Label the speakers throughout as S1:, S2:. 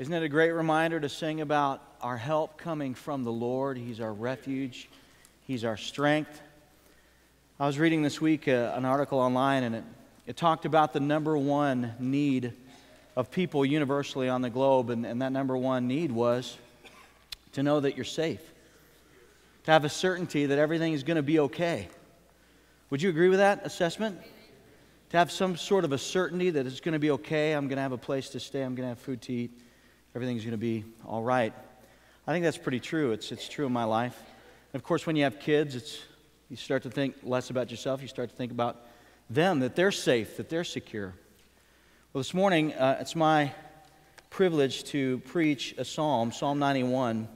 S1: Isn't it a great reminder to sing about our help coming from the Lord? He's our refuge, He's our strength. I was reading this week uh, an article online, and it, it talked about the number one need of people universally on the globe, and, and that number one need was to know that you're safe, to have a certainty that everything is going to be okay. Would you agree with that assessment? To have some sort of a certainty that it's going to be okay, I'm going to have a place to stay, I'm going to have food to eat everything's going to be all right. I think that's pretty true. It's, it's true in my life. And of course, when you have kids, it's, you start to think less about yourself. You start to think about them, that they're safe, that they're secure. Well, this morning, uh, it's my privilege to preach a psalm, Psalm 91,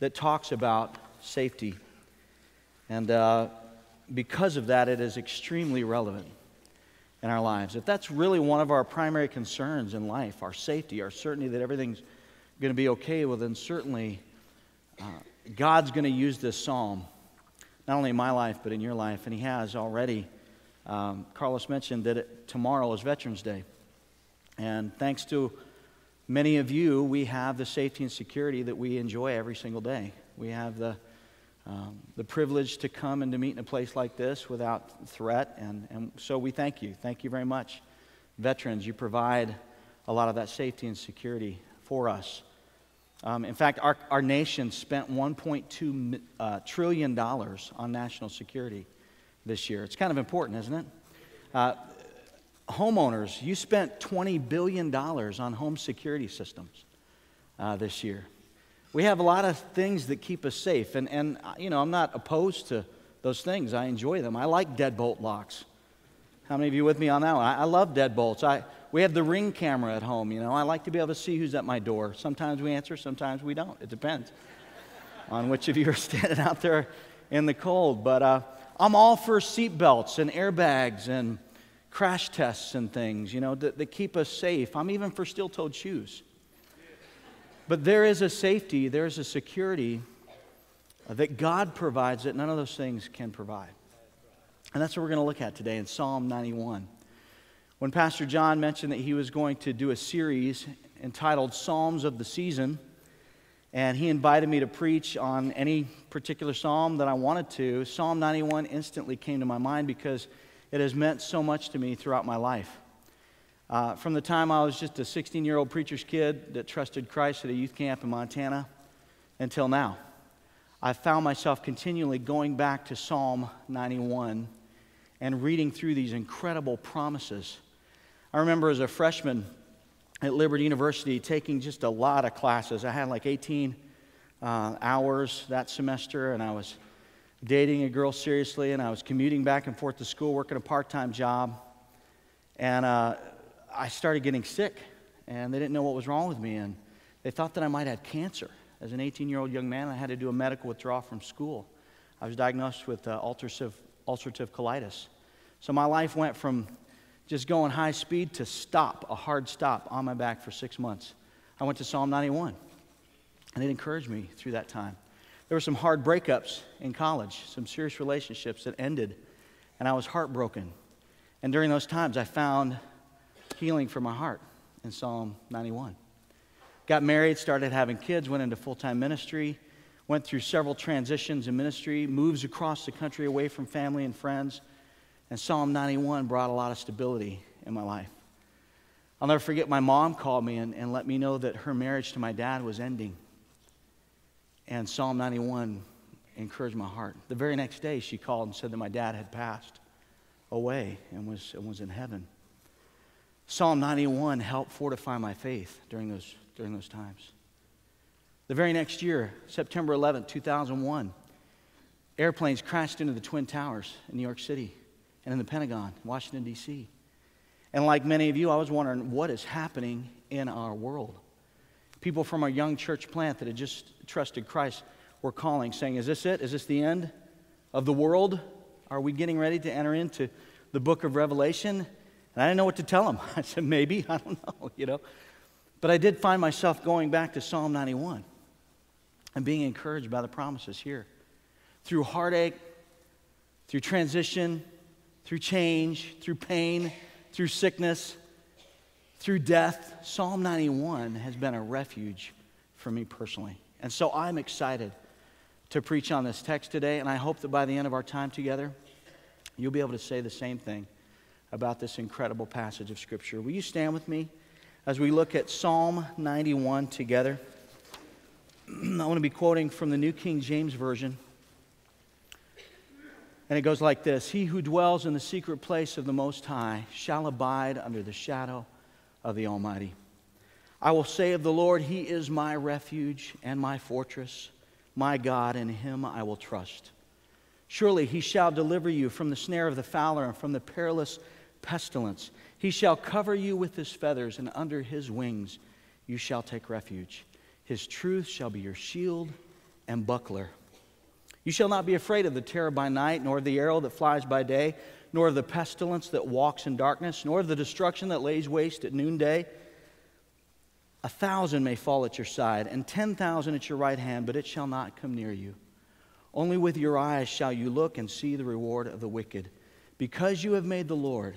S1: that talks about safety. And uh, because of that, it is extremely relevant in our lives. If that's really one of our primary concerns in life, our safety, our certainty that everything's going to be okay, well, then certainly uh, God's going to use this psalm, not only in my life, but in your life, and He has already. Um, Carlos mentioned that it, tomorrow is Veterans Day. And thanks to many of you, we have the safety and security that we enjoy every single day. We have the um, the privilege to come and to meet in a place like this without threat. And, and so we thank you. Thank you very much. Veterans, you provide a lot of that safety and security for us. Um, in fact, our, our nation spent $1.2 uh, trillion dollars on national security this year. It's kind of important, isn't it? Uh, homeowners, you spent $20 billion on home security systems uh, this year we have a lot of things that keep us safe. And, and, uh, you know, I'm not opposed to those things. I enjoy them. I like deadbolt locks. How many of you with me on that one? I, I love deadbolts. I, we have the ring camera at home, you know. I like to be able to see who's at my door. Sometimes we answer, sometimes we don't. It depends on which of you are standing out there in the cold. But uh, I'm all for seat belts and airbags and crash tests and things, you know, that, that keep us safe. I'm even for steel toed shoes. But there is a safety, there's a security that God provides that none of those things can provide. And that's what we're going to look at today in Psalm 91. When Pastor John mentioned that he was going to do a series entitled Psalms of the Season, and he invited me to preach on any particular psalm that I wanted to, Psalm 91 instantly came to my mind because it has meant so much to me throughout my life. Uh, from the time I was just a 16 year old preacher's kid that trusted Christ at a youth camp in Montana until now, I've found myself continually going back to Psalm 91 and reading through these incredible promises. I remember as a freshman at Liberty University taking just a lot of classes. I had like 18 uh, hours that semester, and I was dating a girl seriously, and I was commuting back and forth to school, working a part time job. And uh, I started getting sick, and they didn't know what was wrong with me, and they thought that I might have cancer. As an 18 year old young man, I had to do a medical withdrawal from school. I was diagnosed with uh, ulcerative, ulcerative colitis. So my life went from just going high speed to stop, a hard stop on my back for six months. I went to Psalm 91, and it encouraged me through that time. There were some hard breakups in college, some serious relationships that ended, and I was heartbroken. And during those times, I found healing for my heart in Psalm 91. Got married, started having kids, went into full time ministry, went through several transitions in ministry, moves across the country away from family and friends. And Psalm 91 brought a lot of stability in my life. I'll never forget my mom called me and, and let me know that her marriage to my dad was ending. And Psalm 91 encouraged my heart. The very next day, she called and said that my dad had passed away and was, and was in heaven. Psalm 91 helped fortify my faith during those, during those times. The very next year, September 11, 2001, airplanes crashed into the Twin Towers in New York City and in the Pentagon, Washington, D.C. And like many of you, I was wondering what is happening in our world. People from our young church plant that had just trusted Christ were calling, saying, Is this it? Is this the end of the world? Are we getting ready to enter into the book of Revelation? And I didn't know what to tell him. I said, maybe, I don't know, you know. But I did find myself going back to Psalm 91 and being encouraged by the promises here. Through heartache, through transition, through change, through pain, through sickness, through death, Psalm 91 has been a refuge for me personally. And so I'm excited to preach on this text today, and I hope that by the end of our time together, you'll be able to say the same thing about this incredible passage of Scripture. Will you stand with me as we look at Psalm 91 together? I want to be quoting from the New King James Version. And it goes like this He who dwells in the secret place of the Most High shall abide under the shadow of the Almighty. I will say of the Lord, He is my refuge and my fortress, my God, in Him I will trust. Surely He shall deliver you from the snare of the fowler and from the perilous pestilence. He shall cover you with His feathers, and under His wings you shall take refuge. His truth shall be your shield and buckler. You shall not be afraid of the terror by night, nor the arrow that flies by day, nor the pestilence that walks in darkness, nor the destruction that lays waste at noonday. A thousand may fall at your side, and ten thousand at your right hand, but it shall not come near you. Only with your eyes shall you look and see the reward of the wicked. Because you have made the Lord,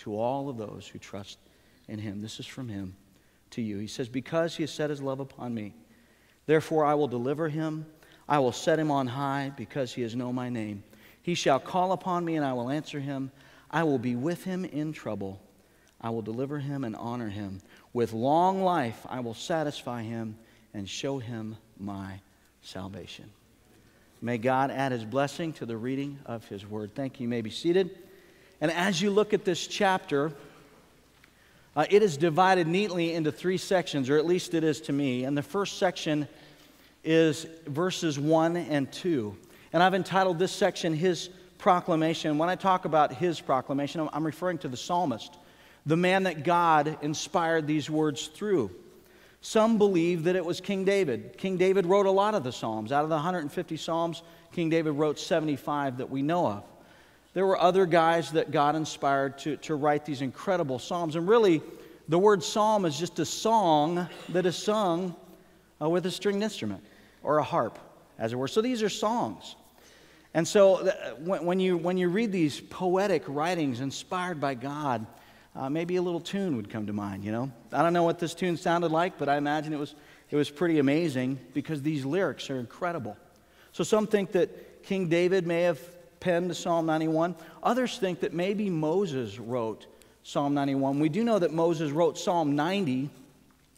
S1: to all of those who trust in him. This is from him to you. He says, Because he has set his love upon me, Therefore, I will deliver him. I will set him on high because he has known my name. He shall call upon me, and I will answer him. I will be with him in trouble. I will deliver him and honor him. With long life, I will satisfy him and show him my salvation. May God add his blessing to the reading of his word. Thank you. You may be seated. And as you look at this chapter, uh, it is divided neatly into three sections, or at least it is to me. And the first section is verses 1 and 2. And I've entitled this section His Proclamation. When I talk about His proclamation, I'm referring to the psalmist, the man that God inspired these words through. Some believe that it was King David. King David wrote a lot of the Psalms. Out of the 150 Psalms, King David wrote 75 that we know of. There were other guys that God inspired to, to write these incredible Psalms. And really, the word psalm is just a song that is sung uh, with a stringed instrument or a harp, as it were. So these are songs. And so th- when, when, you, when you read these poetic writings inspired by God, uh, maybe a little tune would come to mind, you know? I don't know what this tune sounded like, but I imagine it was, it was pretty amazing because these lyrics are incredible. So some think that King David may have penned Psalm 91. Others think that maybe Moses wrote Psalm 91. We do know that Moses wrote Psalm 90,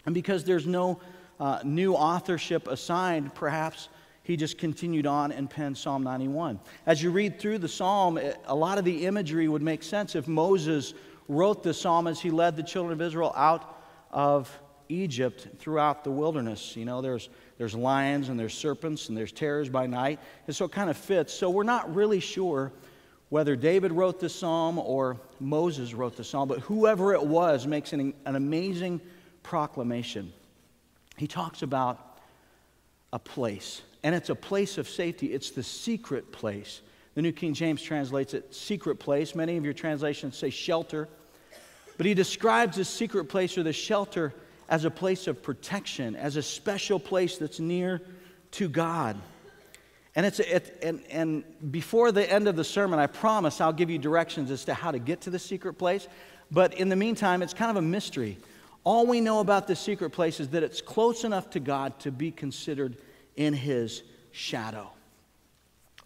S1: and because there's no uh, new authorship assigned, perhaps he just continued on and penned Psalm 91. As you read through the psalm, a lot of the imagery would make sense if Moses wrote the psalm as he led the children of Israel out of Egypt throughout the wilderness. You know, there's, there's lions and there's serpents and there's terrors by night. And so it kind of fits. So we're not really sure whether David wrote the psalm or Moses wrote the psalm, but whoever it was makes an, an amazing proclamation. He talks about a place, and it's a place of safety. It's the secret place. The New King James translates it secret place. Many of your translations say shelter. But he describes this secret place or the shelter as a place of protection, as a special place that's near to God. And, it's, it, and, and before the end of the sermon, I promise I'll give you directions as to how to get to the secret place. But in the meantime, it's kind of a mystery. All we know about the secret place is that it's close enough to God to be considered in His shadow.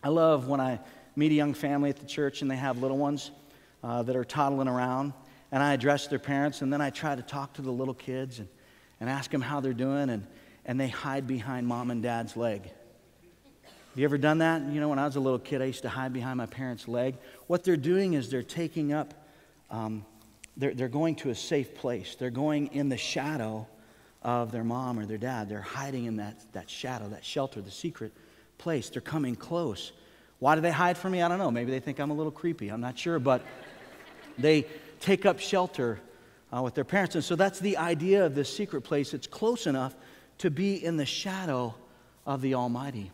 S1: I love when I meet a young family at the church and they have little ones uh, that are toddling around, and I address their parents, and then I try to talk to the little kids and, and ask them how they're doing, and, and they hide behind mom and dad's leg. Have you ever done that? You know, when I was a little kid, I used to hide behind my parents' leg. What they're doing is they're taking up um, they're, they're going to a safe place. They're going in the shadow of their mom or their dad. They're hiding in that, that shadow, that shelter, the secret place. They're coming close. Why do they hide from me? I don't know. Maybe they think I'm a little creepy. I'm not sure. But they take up shelter uh, with their parents. And so that's the idea of this secret place. It's close enough to be in the shadow of the Almighty.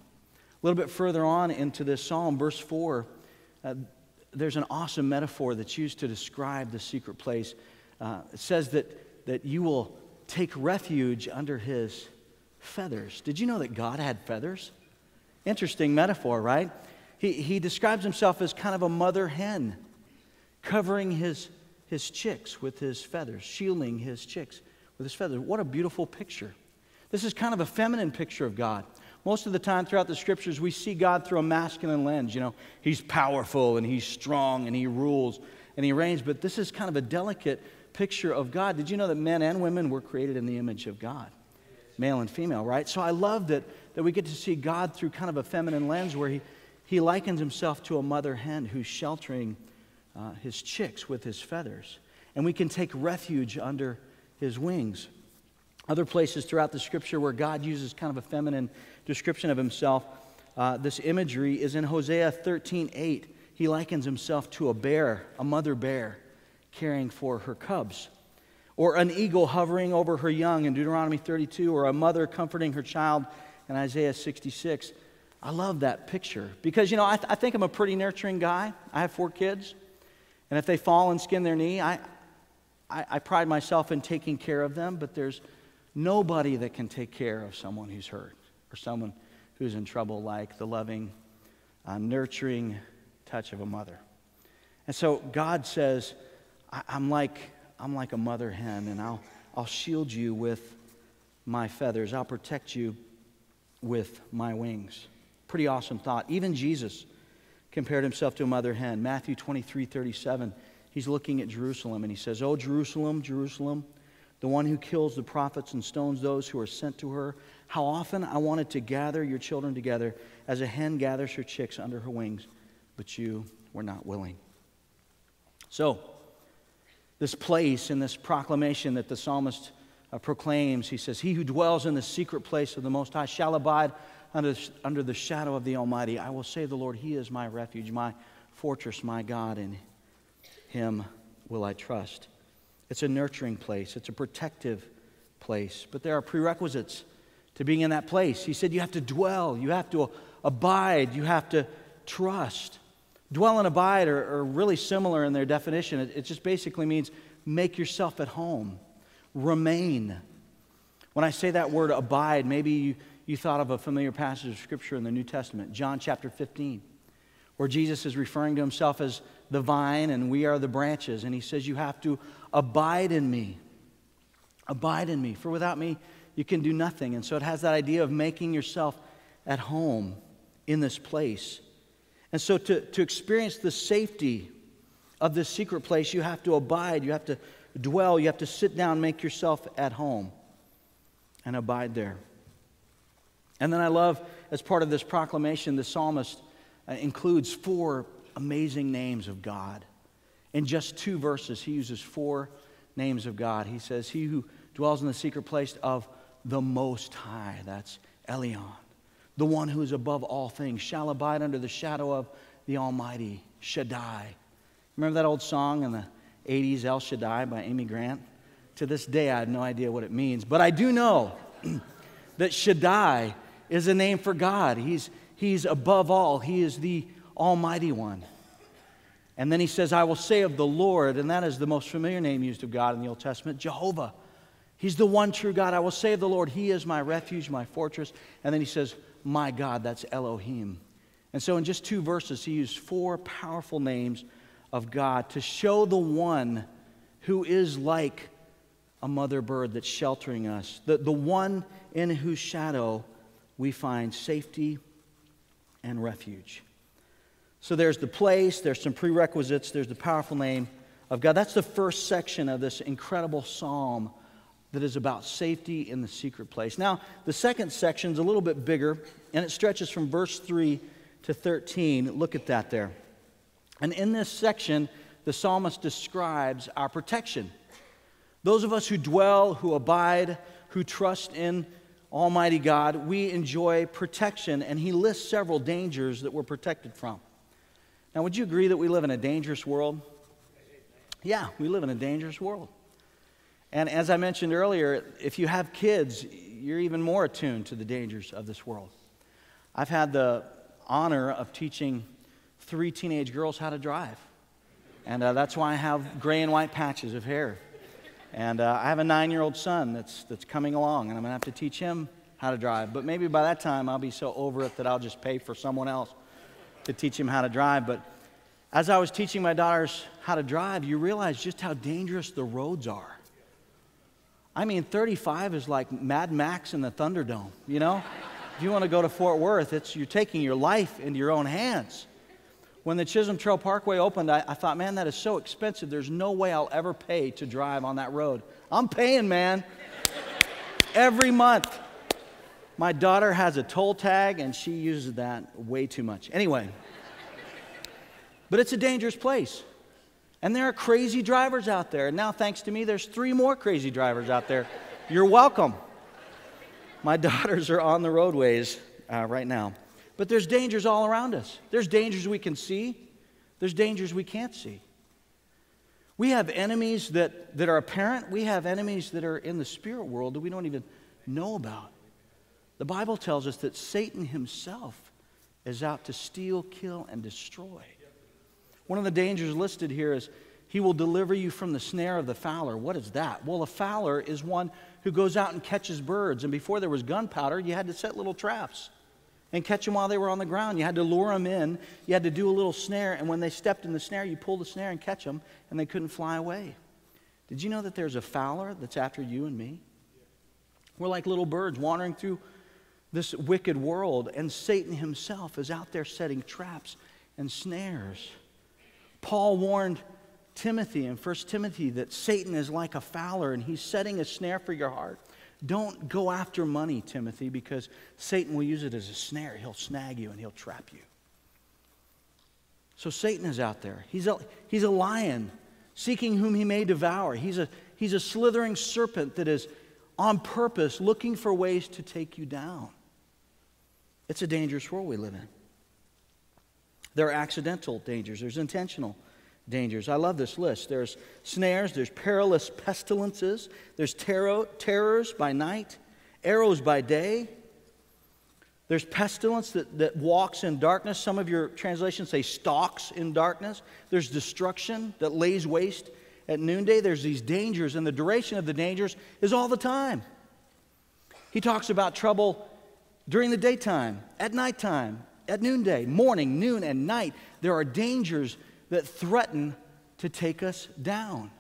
S1: A little bit further on into this psalm, verse 4, uh, there's an awesome metaphor that's used to describe the secret place. Uh, it says that, that you will take refuge under his feathers. Did you know that God had feathers? Interesting metaphor, right? He, he describes himself as kind of a mother hen, covering his, his chicks with his feathers, shielding his chicks with his feathers. What a beautiful picture. This is kind of a feminine picture of God. Most of the time throughout the scriptures, we see God through a masculine lens. You know, he's powerful and he's strong and he rules and he reigns, but this is kind of a delicate picture of God. Did you know that men and women were created in the image of God? Male and female, right? So I love that, that we get to see God through kind of a feminine lens where he, he likens himself to a mother hen who's sheltering uh, his chicks with his feathers. And we can take refuge under his wings. Other places throughout the scripture where God uses kind of a feminine description of himself, uh, this imagery is in Hosea 13 8. He likens himself to a bear, a mother bear, caring for her cubs. Or an eagle hovering over her young in Deuteronomy 32, or a mother comforting her child in Isaiah 66. I love that picture because, you know, I, th- I think I'm a pretty nurturing guy. I have four kids. And if they fall and skin their knee, I, I, I pride myself in taking care of them, but there's nobody that can take care of someone who's hurt or someone who's in trouble like the loving, uh, nurturing touch of a mother. And so God says, I, am like, I'm like a mother hen, and I'll, I'll shield you with my feathers. I'll protect you with my wings. Pretty awesome thought. Even Jesus compared himself to a mother hen. Matthew 23 37, he's looking at Jerusalem and he says, Oh, Jerusalem, Jerusalem the one who kills the prophets and stones those who are sent to her. How often I wanted to gather your children together as a hen gathers her chicks under her wings, but you were not willing. So, this place in this proclamation that the psalmist uh, proclaims, he says, He who dwells in the secret place of the Most High shall abide under, under the shadow of the Almighty. I will say, The Lord, He is my refuge, my fortress, my God, in Him will I trust. It's a nurturing place, it's a protective place. But there are prerequisites to being in that place. He said you have to dwell, you have to abide, you have to trust. Dwell and abide are, are really similar in their definition. It, it just basically means make yourself at home, remain. When I say that word abide, maybe you, you thought of a familiar passage of Scripture in the New Testament, John chapter 15, where Jesus is referring to himself as the vine and we are the branches. And he says, You have to abide in me. Abide in me. For without me, you can do nothing. And so it has that idea of making yourself at home in this place. And so to, to experience the safety of this secret place, you have to abide, you have to dwell, you have to sit down, make yourself at home, and abide there. And then I love, as part of this proclamation, the psalmist uh, includes four amazing names of God. In just two verses, he uses four names of God. He says, He who dwells in the secret place of the Most High, that's Elyon, the one who is above all things, shall abide under the shadow of the Almighty, Shaddai. Remember that old song in the 80s, El Shaddai by Amy Grant? To this day, I have no idea what it means, but I do know that Shaddai is a name for God. He's, he's above all, He is the Almighty One. And then he says, I will say of the Lord, and that is the most familiar name used of God in the Old Testament, Jehovah. He's the one true God. I will say of the Lord, He is my refuge, my fortress. And then he says, My God, that's Elohim. And so in just two verses, he used four powerful names of God to show the one who is like a mother bird that's sheltering us, the, the one in whose shadow we find safety and refuge. So there's the place, there's some prerequisites, there's the powerful name of God. That's the first section of this incredible psalm that is about safety in the secret place. Now, the second section is a little bit bigger, and it stretches from verse 3 to 13. Look at that there. And in this section, the psalmist describes our protection. Those of us who dwell, who abide, who trust in Almighty God, we enjoy protection, and he lists several dangers that we're protected from. Now, would you agree that we live in a dangerous world? Yeah, we live in a dangerous world. And as I mentioned earlier, if you have kids, you're even more attuned to the dangers of this world. I've had the honor of teaching three teenage girls how to drive. And uh, that's why I have gray and white patches of hair. And uh, I have a nine year old son that's, that's coming along, and I'm going to have to teach him how to drive. But maybe by that time, I'll be so over it that I'll just pay for someone else to teach him how to drive. But as I was teaching my daughters how to drive, you realize just how dangerous the roads are. I mean, 35 is like Mad Max in the Thunderdome, you know? if you want to go to Fort Worth, it's, you're taking your life into your own hands. When the Chisholm Trail Parkway opened, I, I thought, man, that is so expensive. There's no way I'll ever pay to drive on that road. I'm paying, man. Every month. My daughter has a toll tag, and she uses that way too much. Anyway, but it's a dangerous place. And there are crazy drivers out there. And now, thanks to me, there's three more crazy drivers out there. You're welcome. My daughters are on the roadways uh, right now. But there's dangers all around us. There's dangers we can see, there's dangers we can't see. We have enemies that, that are apparent, we have enemies that are in the spirit world that we don't even know about. The Bible tells us that Satan himself is out to steal, kill, and destroy. One of the dangers listed here is he will deliver you from the snare of the fowler. What is that? Well, a fowler is one who goes out and catches birds. And before there was gunpowder, you had to set little traps and catch them while they were on the ground. You had to lure them in. You had to do a little snare. And when they stepped in the snare, you pull the snare and catch them, and they couldn't fly away. Did you know that there's a fowler that's after you and me? We're like little birds wandering through this wicked world, and Satan himself is out there setting traps and snares. Paul warned Timothy in 1 Timothy that Satan is like a fowler and he's setting a snare for your heart. Don't go after money, Timothy, because Satan will use it as a snare. He'll snag you and he'll trap you. So Satan is out there. He's a, he's a lion seeking whom he may devour. He's a, he's a slithering serpent that is on purpose looking for ways to take you down. It's a dangerous world we live in. There are accidental dangers, there's intentional dangers. I love this list. There's snares, there's perilous pestilences, there's terror, terrors by night, arrows by day. There's pestilence that, that walks in darkness. Some of your translations say stalks in darkness. There's destruction that lays waste at noonday. There's these dangers, and the duration of the dangers is all the time. He talks about trouble during the daytime, at nighttime, at noonday, morning, noon, and night. There are dangers that threaten to take us down.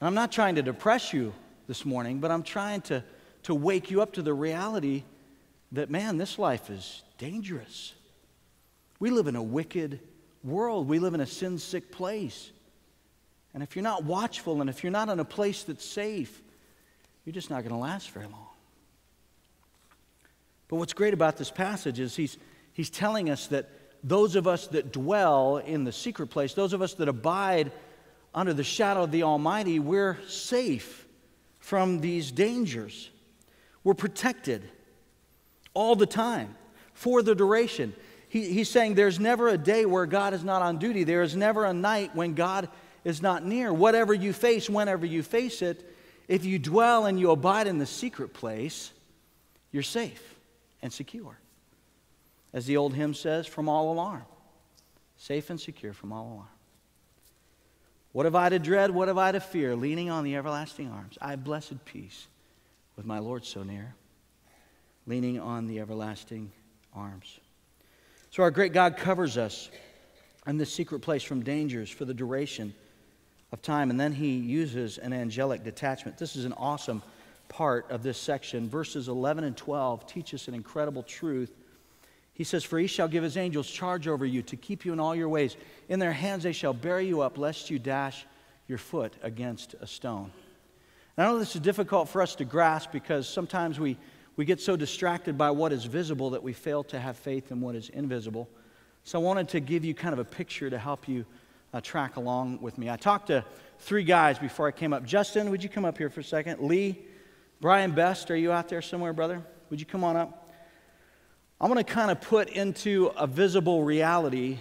S1: And I'm not trying to depress you this morning, but I'm trying to, to wake you up to the reality that, man, this life is dangerous. We live in a wicked world, we live in a sin sick place. And if you're not watchful and if you're not in a place that's safe, you're just not going to last very long. But what's great about this passage is he's, he's telling us that those of us that dwell in the secret place, those of us that abide under the shadow of the Almighty, we're safe from these dangers. We're protected all the time for the duration. He, he's saying there's never a day where God is not on duty, there is never a night when God is not near. Whatever you face, whenever you face it, if you dwell and you abide in the secret place, you're safe and secure as the old hymn says, from all alarm. Safe and secure from all alarm. What have I to dread? What have I to fear? Leaning on the everlasting arms. I have blessed peace with my Lord so near, leaning on the everlasting arms. So our great God covers us in this secret place from dangers for the duration of time, and then he uses an angelic detachment. This is an awesome part of this section. Verses 11 and 12 teach us an incredible truth he says, For he shall give his angels charge over you to keep you in all your ways. In their hands they shall bear you up, lest you dash your foot against a stone. And I know this is difficult for us to grasp because sometimes we, we get so distracted by what is visible that we fail to have faith in what is invisible. So I wanted to give you kind of a picture to help you uh, track along with me. I talked to three guys before I came up. Justin, would you come up here for a second? Lee, Brian Best, are you out there somewhere, brother? Would you come on up? I'm going to kind of put into a visible reality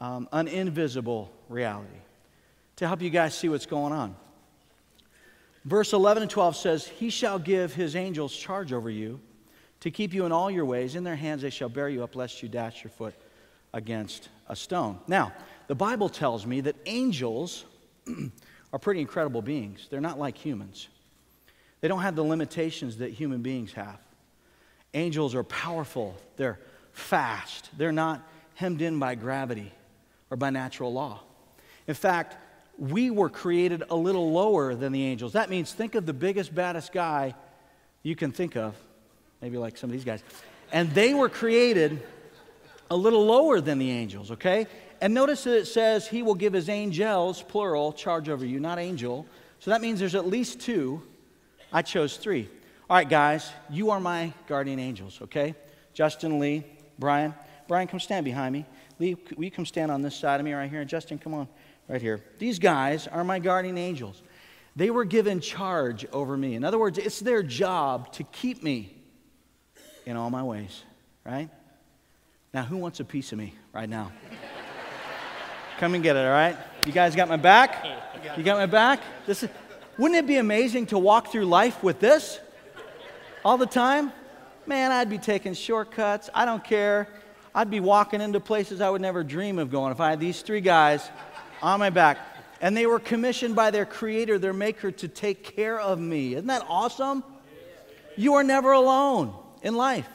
S1: um, an invisible reality to help you guys see what's going on. Verse 11 and 12 says, He shall give his angels charge over you to keep you in all your ways. In their hands they shall bear you up, lest you dash your foot against a stone. Now, the Bible tells me that angels are pretty incredible beings. They're not like humans, they don't have the limitations that human beings have. Angels are powerful, they're fast, they're not hemmed in by gravity or by natural law. In fact, we were created a little lower than the angels. That means think of the biggest, baddest guy you can think of, maybe like some of these guys. And they were created a little lower than the angels, okay? And notice that it says he will give his angels, plural, charge over you, not angel. So that means there's at least two. I chose three. All right, guys, you are my guardian angels, okay? Justin, Lee, Brian. Brian, come stand behind me. Lee, will you come stand on this side of me right here? And Justin, come on right here. These guys are my guardian angels. They were given charge over me. In other words, it's their job to keep me in all my ways, right? Now, who wants a piece of me right now? Come and get it, all right? You guys got my back? You got my back? This is, wouldn't it be amazing to walk through life with this all the time? Man, I'd be taking shortcuts. I don't care. I'd be walking into places I would never dream of going if I had these three guys on my back. And they were commissioned by their creator, their maker, to take care of me. Isn't that awesome? You are never alone in life.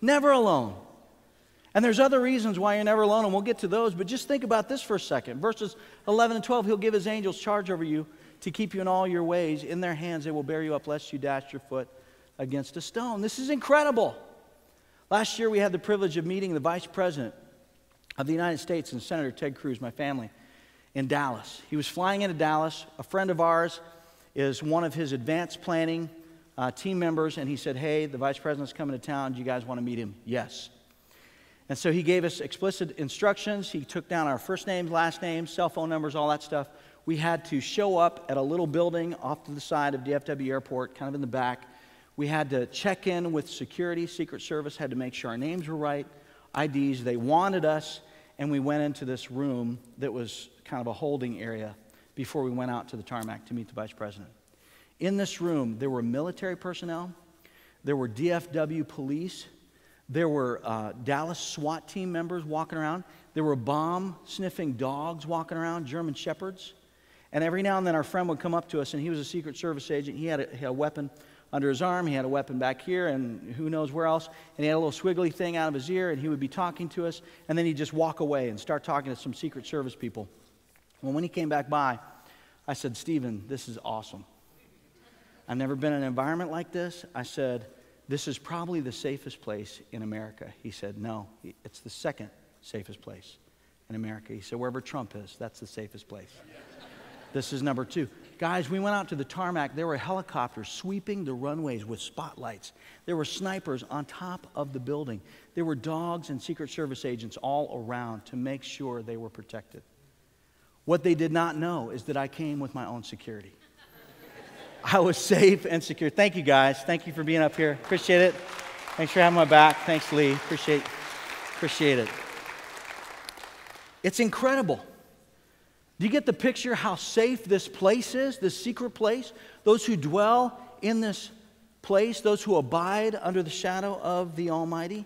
S1: Never alone. And there's other reasons why you're never alone, and we'll get to those, but just think about this for a second. Verses 11 and 12, he'll give his angels charge over you to keep you in all your ways. In their hands they will bear you up, lest you dash your foot against a stone. This is incredible. Last year we had the privilege of meeting the Vice President of the United States and Senator Ted Cruz, my family, in Dallas. He was flying into Dallas. A friend of ours is one of his advanced planning uh, team members, and he said, Hey, the Vice President's coming to town. Do you guys want to meet him? Yes. And so he gave us explicit instructions. He took down our first names, last names, cell phone numbers, all that stuff. We had to show up at a little building off to the side of DFW Airport, kind of in the back. We had to check in with security, Secret Service, had to make sure our names were right, IDs. They wanted us, and we went into this room that was kind of a holding area before we went out to the tarmac to meet the vice president. In this room, there were military personnel, there were DFW police, there were uh, Dallas SWAT team members walking around. There were bomb sniffing dogs walking around, German shepherds. And every now and then our friend would come up to us, and he was a Secret Service agent. He had a, he had a weapon under his arm, he had a weapon back here, and who knows where else. And he had a little swiggly thing out of his ear, and he would be talking to us, and then he'd just walk away and start talking to some Secret Service people. Well, when he came back by, I said, Stephen, this is awesome. I've never been in an environment like this. I said, this is probably the safest place in America. He said, No, it's the second safest place in America. He said, Wherever Trump is, that's the safest place. this is number two. Guys, we went out to the tarmac. There were helicopters sweeping the runways with spotlights. There were snipers on top of the building. There were dogs and Secret Service agents all around to make sure they were protected. What they did not know is that I came with my own security. I was safe and secure. Thank you guys. Thank you for being up here. Appreciate it. Thanks for having my back. Thanks, Lee. Appreciate, appreciate it. It's incredible. Do you get the picture how safe this place is, this secret place? Those who dwell in this place, those who abide under the shadow of the Almighty.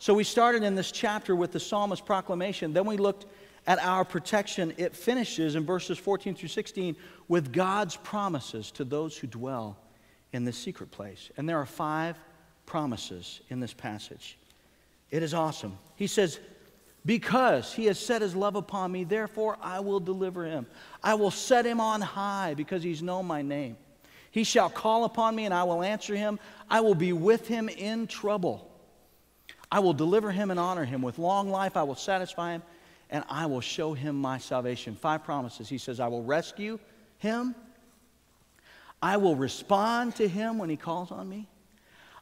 S1: So we started in this chapter with the psalmist's proclamation. Then we looked at our protection, it finishes in verses 14 through 16 with God's promises to those who dwell in this secret place. And there are five promises in this passage. It is awesome. He says, Because he has set his love upon me, therefore I will deliver him. I will set him on high because he's known my name. He shall call upon me and I will answer him. I will be with him in trouble. I will deliver him and honor him. With long life I will satisfy him and I will show him my salvation. Five promises. He says, I will rescue him. I will respond to him when he calls on me.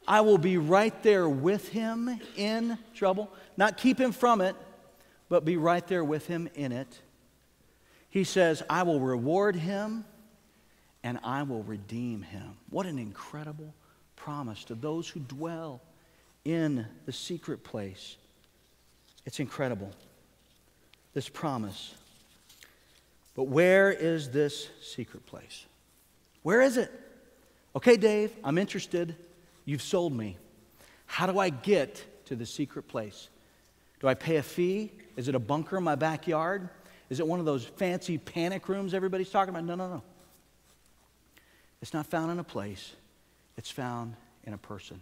S1: I will be right there with him in trouble. Not keep him from it, but be right there with him in it. He says, I will reward him and I will redeem him. What an incredible promise to those who dwell in the secret place. It's incredible this promise. But where is this secret place? Where is it? Okay, Dave, I'm interested. You've sold me. How do I get to the secret place? Do I pay a fee? Is it a bunker in my backyard? Is it one of those fancy panic rooms everybody's talking about? No, no, no. It's not found in a place, it's found in a person.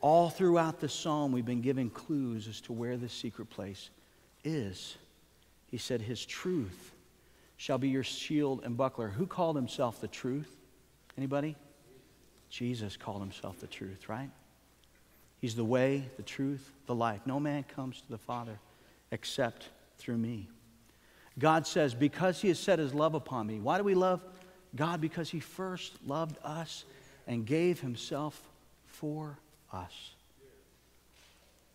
S1: All throughout the psalm, we've been given clues as to where this secret place is. He said, His truth shall be your shield and buckler. Who called himself the truth? Anybody? Jesus called himself the truth, right? He's the way, the truth, the life. No man comes to the Father except through me. God says, Because he has set his love upon me. Why do we love God? Because he first loved us and gave himself for us.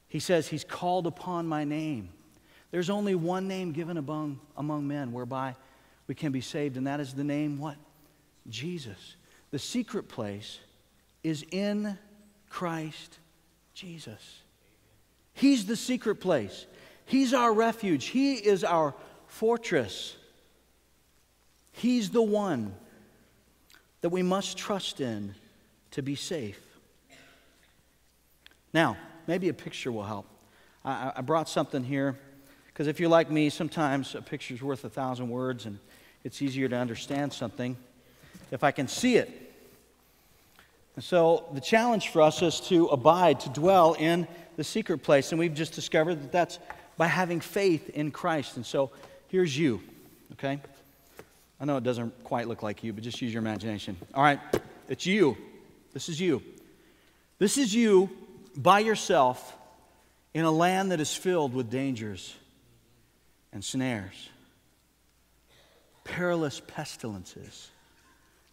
S1: He says, He's called upon my name. There's only one name given among, among men whereby we can be saved, and that is the name what? Jesus. The secret place is in Christ Jesus. He's the secret place. He's our refuge. He is our fortress. He's the one that we must trust in to be safe. Now, maybe a picture will help. I, I brought something here because if you're like me, sometimes a picture's worth a thousand words and it's easier to understand something if I can see it. And so the challenge for us is to abide, to dwell in the secret place. And we've just discovered that that's by having faith in Christ. And so here's you, okay? I know it doesn't quite look like you, but just use your imagination. All right, it's you. This is you. This is you by yourself in a land that is filled with dangers and snares, perilous pestilences,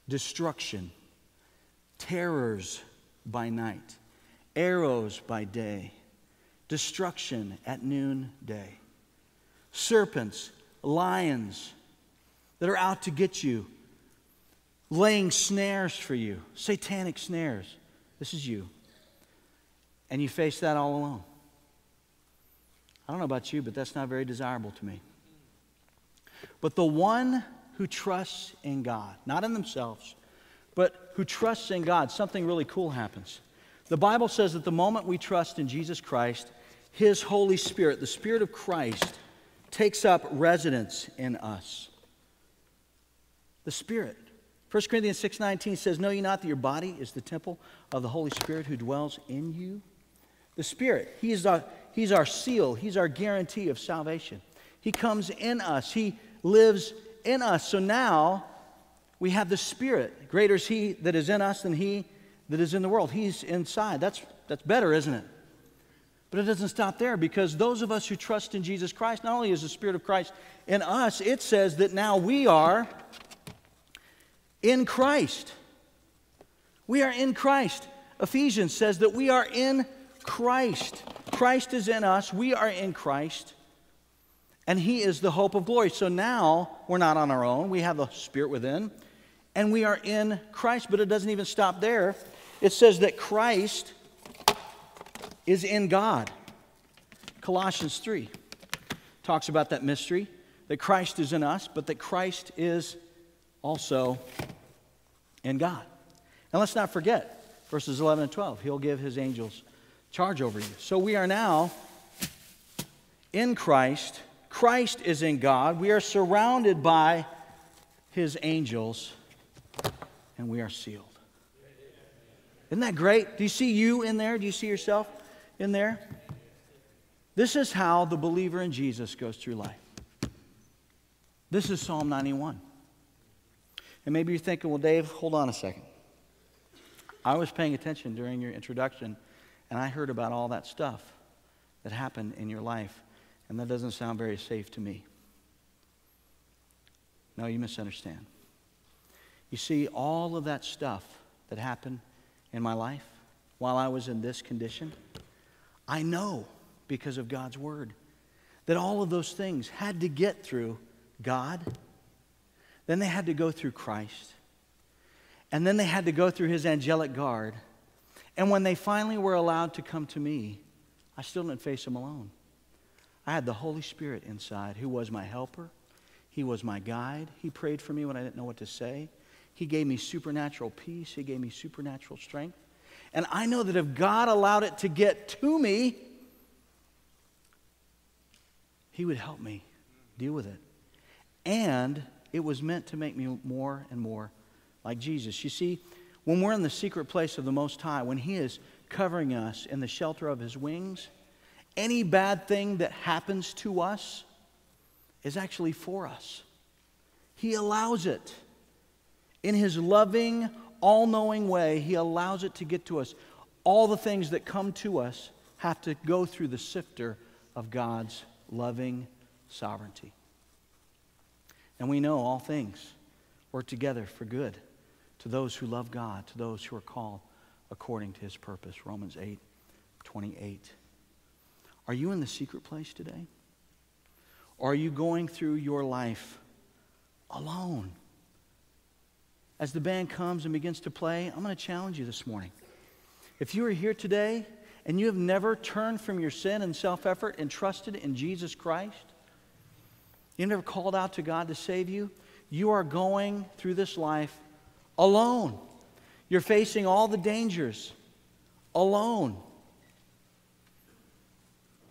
S1: destruction, terrors by night, arrows by day, destruction at noonday, serpents, lions that are out to get you, laying snares for you, satanic snares. This is you. And you face that all alone. I don't know about you, but that's not very desirable to me. But the one who trusts in God, not in themselves, but who trusts in God, something really cool happens. The Bible says that the moment we trust in Jesus Christ, His Holy Spirit, the Spirit of Christ, takes up residence in us. The Spirit. 1 Corinthians 6:19 says, "Know ye not that your body is the temple of the Holy Spirit who dwells in you?" The Spirit, He is our, He's our seal, He's our guarantee of salvation. He comes in us, He lives in us. So now we have the Spirit. Greater is He that is in us than He that is in the world. He's inside. That's, that's better, isn't it? But it doesn't stop there because those of us who trust in Jesus Christ, not only is the Spirit of Christ in us, it says that now we are in Christ. We are in Christ. Ephesians says that we are in Christ. Christ is in us, we are in Christ, and He is the hope of glory. So now we're not on our own, we have the Spirit within, and we are in Christ. But it doesn't even stop there. It says that Christ is in God. Colossians 3 talks about that mystery that Christ is in us, but that Christ is also in God. And let's not forget verses 11 and 12. He'll give his angels charge over you. So we are now in Christ. Christ is in God. We are surrounded by his angels, and we are sealed. Isn't that great? Do you see you in there? Do you see yourself in there? This is how the believer in Jesus goes through life. This is Psalm 91. And maybe you're thinking, well, Dave, hold on a second. I was paying attention during your introduction and I heard about all that stuff that happened in your life, and that doesn't sound very safe to me. No, you misunderstand. You see, all of that stuff that happened in my life while I was in this condition, I know because of God's Word that all of those things had to get through God, then they had to go through Christ, and then they had to go through His angelic guard and when they finally were allowed to come to me, I still didn't face them alone. I had the Holy Spirit inside who was my helper. He was my guide. He prayed for me when I didn't know what to say. He gave me supernatural peace. He gave me supernatural strength. And I know that if God allowed it to get to me, He would help me deal with it. And it was meant to make me more and more like Jesus. You see, when we're in the secret place of the Most High, when He is covering us in the shelter of His wings, any bad thing that happens to us is actually for us. He allows it. In His loving, all knowing way, He allows it to get to us. All the things that come to us have to go through the sifter of God's loving sovereignty. And we know all things work together for good to those who love God, to those who are called according to his purpose. Romans 8 28. Are you in the secret place today? Or are you going through your life alone? As the band comes and begins to play, I'm going to challenge you this morning. If you are here today and you have never turned from your sin and self effort and trusted in Jesus Christ, you never called out to God to save you, you are going through this life alone. You're facing all the dangers alone.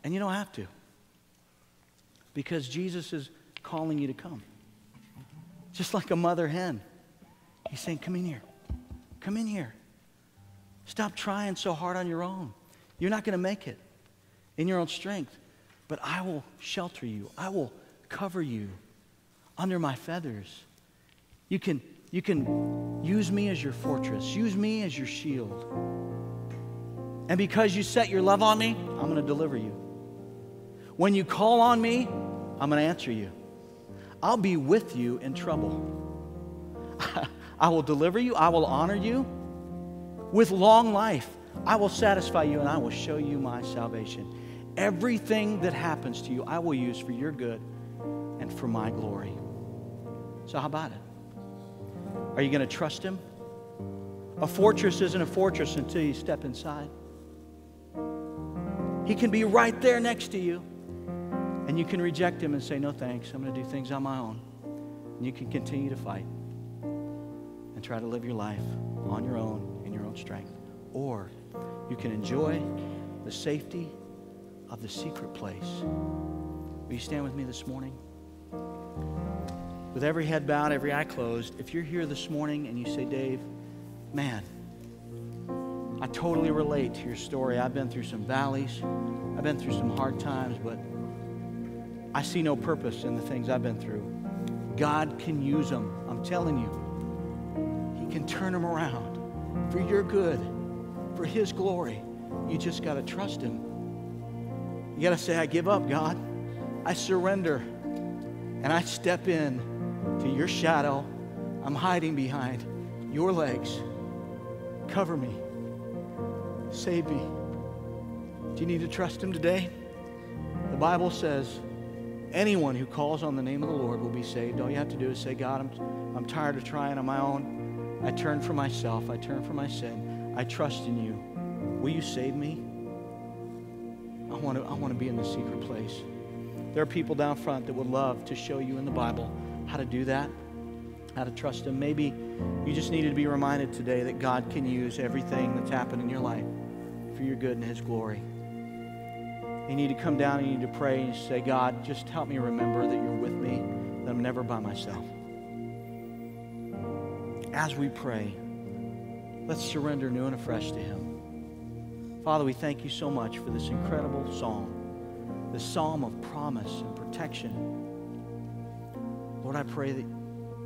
S1: And you don't have to because Jesus is calling you to come. Just like a mother hen. He's saying, Come in here. Come in here. Stop trying so hard on your own. You're not going to make it in your own strength, but I will shelter you. I will cover you under my feathers. You can you can use me as your fortress, use me as your shield. And because you set your love on me, I'm going to deliver you. When you call on me, I'm going to answer you. I'll be with you in trouble. I will deliver you, I will honor you with long life. I will satisfy you and I will show you my salvation. Everything that happens to you, I will use for your good and for my glory. So, how about it? Are you going to trust Him? A fortress isn't a fortress until you step inside. He can be right there next to you, and you can reject Him and say, No thanks, I'm going to do things on my own. And you can continue to fight try to live your life on your own in your own strength. Or you can enjoy the safety of the secret place. Will you stand with me this morning? with every head bowed, every eye closed, if you're here this morning and you say, Dave, man, I totally relate to your story. I've been through some valleys, I've been through some hard times, but I see no purpose in the things I've been through. God can use them. I'm telling you, can turn them around for your good, for His glory. You just got to trust Him. You got to say, I give up, God. I surrender. And I step in to your shadow. I'm hiding behind your legs. Cover me. Save me. Do you need to trust Him today? The Bible says anyone who calls on the name of the Lord will be saved. All you have to do is say, God, I'm, I'm tired of trying on my own. I turn from myself. I turn from my sin. I trust in you. Will you save me? I want to, I want to be in the secret place. There are people down front that would love to show you in the Bible how to do that, how to trust Him. Maybe you just needed to be reminded today that God can use everything that's happened in your life for your good and His glory. You need to come down and you need to pray and say, God, just help me remember that you're with me, that I'm never by myself. As we pray, let's surrender new and afresh to Him. Father, we thank you so much for this incredible psalm, this psalm of promise and protection Lord, I pray that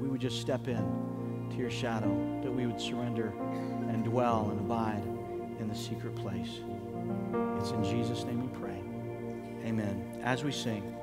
S1: we would just step in to your shadow, that we would surrender and dwell and abide in the secret place. It's in Jesus' name we pray. Amen. As we sing,